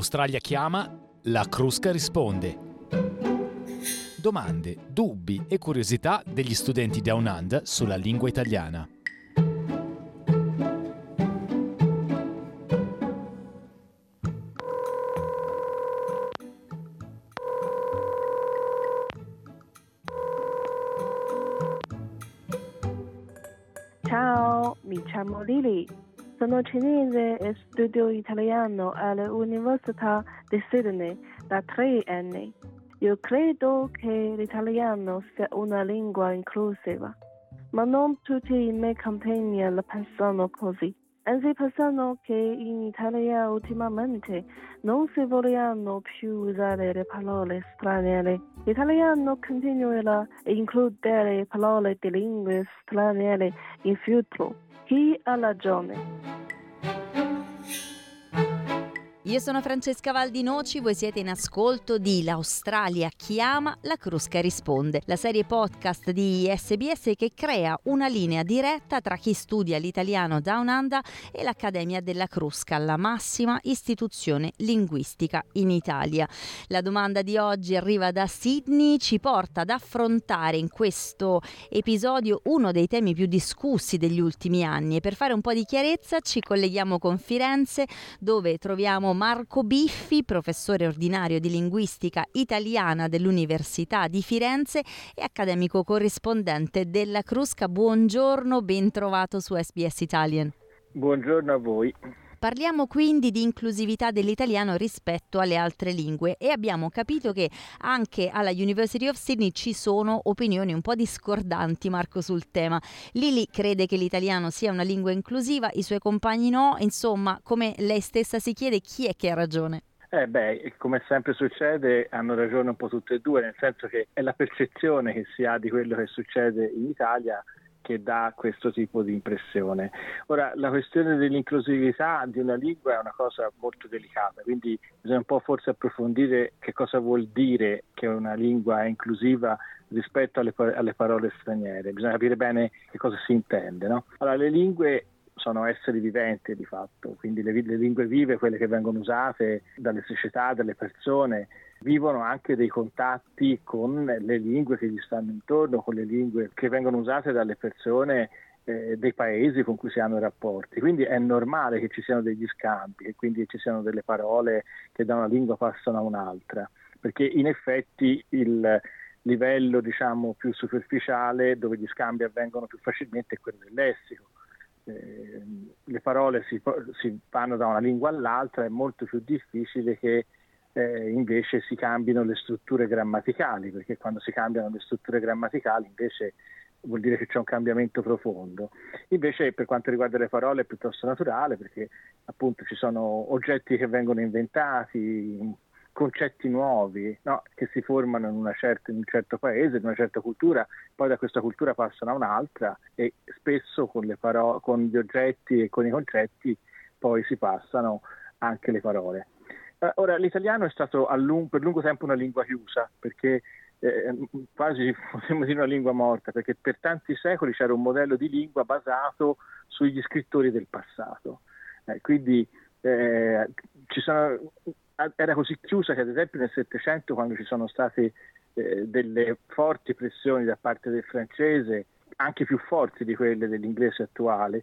L'Australia chiama, la Crusca risponde. Domande, dubbi e curiosità degli studenti Down Under sulla lingua italiana. Ciao, mi chiamo Lily. Sono cinese e studio italiano all'Università di Sydney da tre anni. Io credo che l'italiano sia una lingua inclusiva, ma non tutti i miei compagni la pensano così. Anzi pensano che in Italia ultimamente non si vogliono più usare le parole straniere. L'italiano continuerà a includere parole di lingue straniere in futuro. Chi ha ragione? Io sono Francesca Valdinoci, voi siete in ascolto di L'Australia chiama, la Crusca risponde, la serie podcast di SBS che crea una linea diretta tra chi studia l'italiano Down Under e l'Accademia della Crusca, la massima istituzione linguistica in Italia. La domanda di oggi arriva da Sydney, ci porta ad affrontare in questo episodio uno dei temi più discussi degli ultimi anni e per fare un po' di chiarezza ci colleghiamo con Firenze dove troviamo Marco Biffi, professore ordinario di linguistica italiana dell'Università di Firenze e accademico corrispondente della Crusca. Buongiorno, ben trovato su SBS Italian. Buongiorno a voi. Parliamo quindi di inclusività dell'italiano rispetto alle altre lingue e abbiamo capito che anche alla University of Sydney ci sono opinioni un po' discordanti, Marco, sul tema. Lili crede che l'italiano sia una lingua inclusiva, i suoi compagni no, insomma, come lei stessa si chiede, chi è che ha ragione? Eh beh, come sempre succede, hanno ragione un po' tutte e due, nel senso che è la percezione che si ha di quello che succede in Italia che dà questo tipo di impressione. Ora, la questione dell'inclusività di una lingua è una cosa molto delicata, quindi bisogna un po' forse approfondire che cosa vuol dire che una lingua è inclusiva rispetto alle, alle parole straniere, bisogna capire bene che cosa si intende. No? Allora, le lingue sono esseri viventi di fatto, quindi le, le lingue vive, quelle che vengono usate dalle società, dalle persone, vivono anche dei contatti con le lingue che gli stanno intorno, con le lingue che vengono usate dalle persone eh, dei paesi con cui si hanno rapporti. Quindi è normale che ci siano degli scambi, che quindi ci siano delle parole che da una lingua passano a un'altra, perché in effetti il livello diciamo, più superficiale dove gli scambi avvengono più facilmente è quello del lessico. Eh, le parole si, si vanno da una lingua all'altra, è molto più difficile che eh, invece si cambino le strutture grammaticali, perché quando si cambiano le strutture grammaticali invece vuol dire che c'è un cambiamento profondo. Invece per quanto riguarda le parole è piuttosto naturale perché appunto ci sono oggetti che vengono inventati, concetti nuovi no? che si formano in, certa, in, un certo paese, in una certa cultura, poi da questa cultura passano a un'altra e spesso con, paro- con gli oggetti e con i concetti poi si passano anche le parole. Eh, ora, l'italiano è stato lungo, per lungo tempo una lingua chiusa, perché eh, quasi potremmo dire una lingua morta, perché per tanti secoli c'era un modello di lingua basato sugli scrittori del passato. Eh, quindi eh, sono, era così chiusa che ad esempio nel Settecento, quando ci sono state eh, delle forti pressioni da parte del francese, anche più forti di quelle dell'inglese attuale,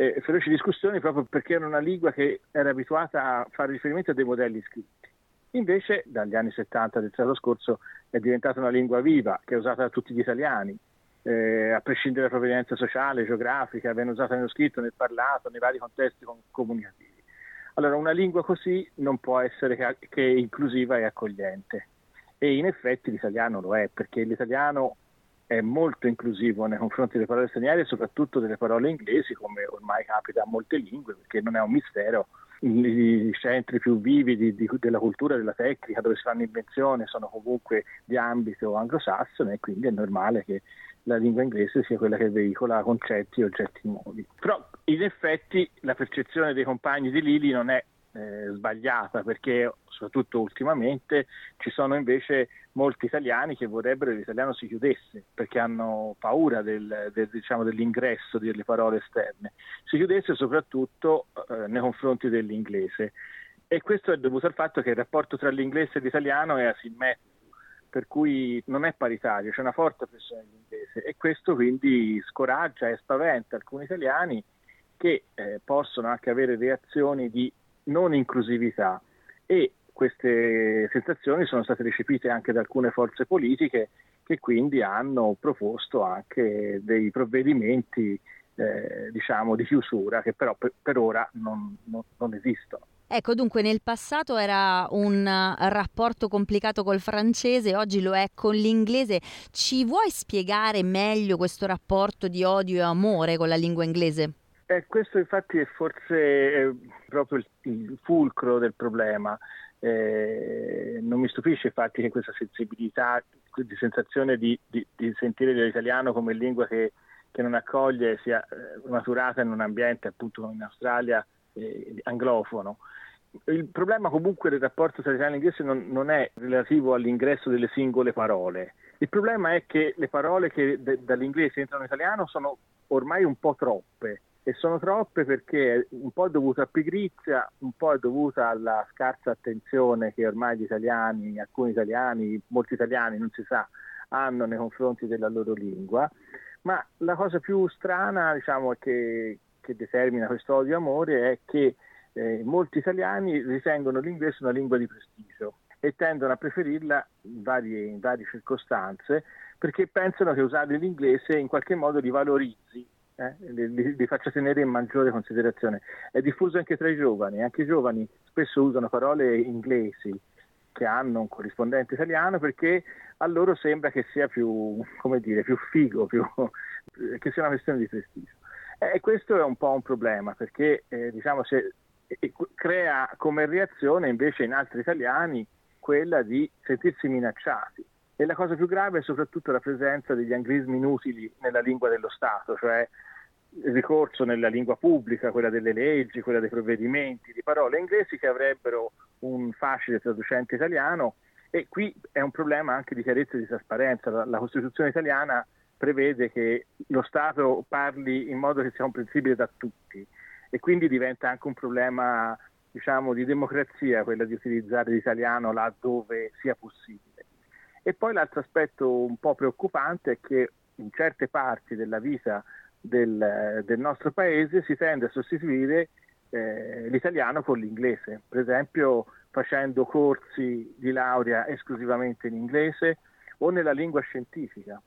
eh, feroci discussioni proprio perché era una lingua che era abituata a fare riferimento a dei modelli scritti. Invece dagli anni 70 del secolo scorso è diventata una lingua viva che è usata da tutti gli italiani, eh, a prescindere dalla provenienza sociale, geografica, viene usata nello scritto, nel parlato, nei vari contesti comunicativi. Allora una lingua così non può essere che, inclusiva e accogliente e in effetti l'italiano lo è perché l'italiano è molto inclusivo nei confronti delle parole straniere e soprattutto delle parole inglesi, come ormai capita a molte lingue, perché non è un mistero. I centri più vivi di, di, della cultura della tecnica, dove si fanno invenzioni, sono comunque di ambito anglosassone e quindi è normale che la lingua inglese sia quella che veicola concetti e oggetti nuovi. Però in effetti la percezione dei compagni di Lili non è eh, sbagliata perché soprattutto ultimamente ci sono invece molti italiani che vorrebbero che l'italiano si chiudesse perché hanno paura del, del, diciamo, dell'ingresso delle parole esterne, si chiudesse soprattutto eh, nei confronti dell'inglese. E questo è dovuto al fatto che il rapporto tra l'inglese e l'italiano è asimmetrico per cui non è paritario, c'è una forte pressione dell'inglese e questo quindi scoraggia e spaventa alcuni italiani che eh, possono anche avere reazioni di non inclusività e queste sensazioni sono state recepite anche da alcune forze politiche che quindi hanno proposto anche dei provvedimenti eh, diciamo di chiusura che però per, per ora non, non, non esistono. Ecco, dunque nel passato era un rapporto complicato col francese, oggi lo è con l'inglese. Ci vuoi spiegare meglio questo rapporto di odio e amore con la lingua inglese? Eh, questo infatti è forse è proprio il, il, fulcro del problema. Eh, non mi stupisce infatti che questa sensibilità, di sensazione di, di, di sentire l'italiano come lingua che, che non accoglie sia eh, maturata in un ambiente appunto in Australia eh, anglofono. Il problema comunque del rapporto tra italiano e inglese non, non, è relativo all'ingresso delle singole parole. Il problema è che le parole che de, dall'inglese entrano in italiano sono ormai un po' troppe e sono troppe perché un po' è dovuta a pigrizia, un po' è dovuta alla scarsa attenzione che ormai gli italiani, alcuni italiani, molti italiani non si sa, hanno nei confronti della loro lingua. Ma la cosa più strana, diciamo, che, che determina questo odio amore è che eh, molti italiani ritengono l'inglese una lingua di prestigio e tendono a preferirla in varie, in varie circostanze perché pensano che usare l'inglese in qualche modo li valorizzi, eh, li, li, faccia tenere in maggiore considerazione. È diffuso anche tra i giovani, anche i giovani spesso usano parole inglesi che hanno un corrispondente italiano perché a loro sembra che sia più, dire, più figo, più, che sia una questione di prestigio. E questo è un po' un problema perché eh, diciamo, se crea come reazione invece in altri italiani quella di sentirsi minacciati. E la cosa più grave è soprattutto la presenza degli anglismi inutili nella lingua dello Stato, cioè ricorso nella lingua pubblica, quella delle leggi, quella dei provvedimenti, di parole inglesi che avrebbero un facile traducente italiano e qui è un problema anche di chiarezza e di trasparenza. La, la Costituzione italiana prevede che lo Stato parli in modo che sia comprensibile da tutti e quindi diventa anche un problema diciamo, di democrazia quella di utilizzare l'italiano laddove sia possibile. E poi l'altro aspetto un po' preoccupante è che in certe parti della vita del, del nostro paese si tende a sostituire eh, l'italiano con l'inglese, per esempio facendo corsi di laurea esclusivamente in inglese o nella lingua scientifica.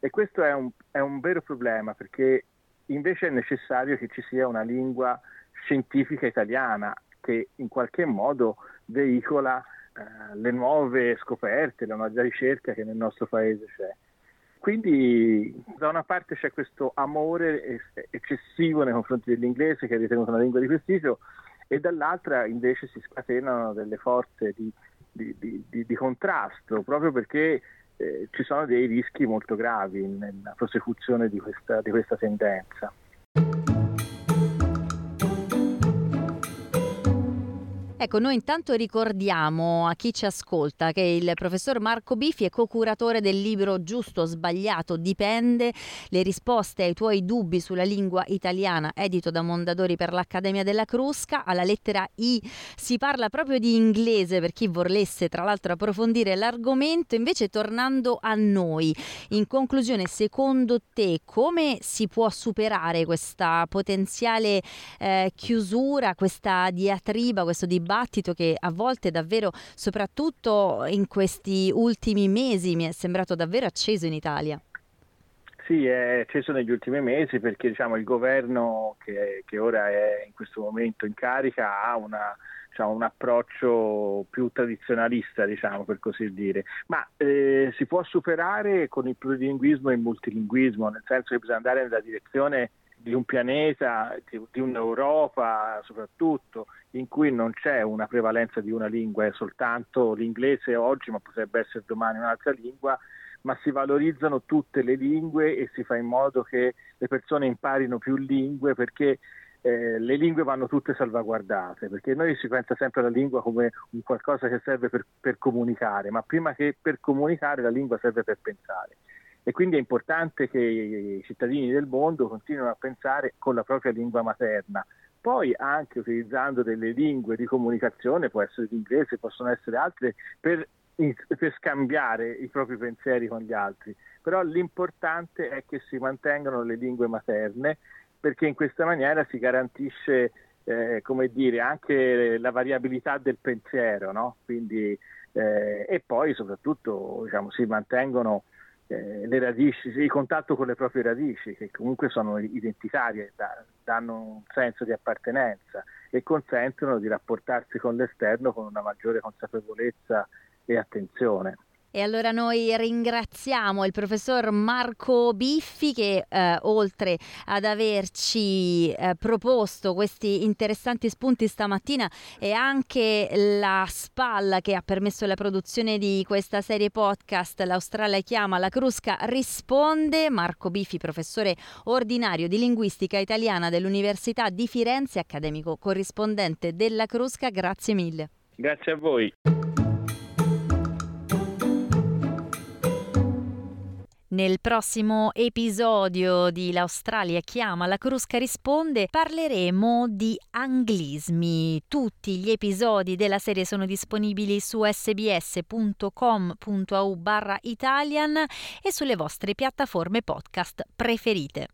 E questo è un, è un vero problema perché Invece è necessario che ci sia una lingua scientifica italiana che in qualche modo veicola eh, le nuove scoperte, la nuova ricerca che nel nostro paese c'è. Quindi da una parte c'è questo amore eccessivo nei confronti dell'inglese che è ritenuto una lingua di prestigio e dall'altra invece si scatenano delle forze di, di, di, di contrasto proprio perché eh, ci sono dei rischi molto gravi nella prosecuzione di questa, di questa tendenza. Ecco, noi intanto ricordiamo a chi ci ascolta che il professor Marco Bifi è co-curatore del libro Giusto o sbagliato dipende, le risposte ai tuoi dubbi sulla lingua italiana, edito da Mondadori per l'Accademia della Crusca. Alla lettera I si parla proprio di inglese per chi volesse tra l'altro approfondire l'argomento, invece tornando a noi. In conclusione, secondo te come si può superare questa potenziale eh, chiusura, questa diatriba, questo dibattito? Dibattito che a volte davvero, soprattutto in questi ultimi mesi, mi è sembrato davvero acceso in Italia. Sì, è acceso negli ultimi mesi perché diciamo, il governo che, che, ora è in questo momento in carica ha una, diciamo, un approccio più tradizionalista, diciamo, per così dire, ma eh, si può superare con il plurilinguismo e il multilinguismo, nel senso che bisogna andare nella direzione di un pianeta, di, di un'Europa soprattutto, in cui non c'è una prevalenza di una lingua, è soltanto l'inglese oggi, ma potrebbe essere domani un'altra lingua, ma si valorizzano tutte le lingue e si fa in modo che le persone imparino più lingue perché eh, le lingue vanno tutte salvaguardate, perché noi si pensa sempre alla lingua come un qualcosa che serve per, per comunicare, ma prima che per comunicare la lingua serve per pensare e quindi è importante che i cittadini del mondo continuino a pensare con la propria lingua materna, poi anche utilizzando delle lingue di comunicazione, può essere l'inglese, possono essere altre, per, per scambiare i propri pensieri con gli altri. Però l'importante è che si mantengano le lingue materne perché in questa maniera si garantisce eh, come dire, anche la variabilità del pensiero, no? Quindi, eh, e poi soprattutto diciamo, si mantengono le radici, il contatto con le proprie radici, che comunque sono identitarie, da, danno un senso di appartenenza e consentono di rapportarsi con l'esterno con una maggiore consapevolezza e attenzione. E allora noi ringraziamo il professor Marco Biffi che eh, oltre ad averci eh, proposto questi interessanti spunti stamattina e anche la spalla che ha permesso la produzione di questa serie podcast L'Australia chiama, la Crusca risponde. Marco Biffi, professore ordinario di linguistica italiana dell'Università di Firenze, accademico corrispondente della Crusca, grazie mille. Grazie a voi. Nel prossimo episodio di L'Australia chiama, la Crusca risponde, parleremo di anglismi. Tutti gli episodi della serie sono disponibili su sbs.com.au barra Italian e sulle vostre piattaforme podcast preferite.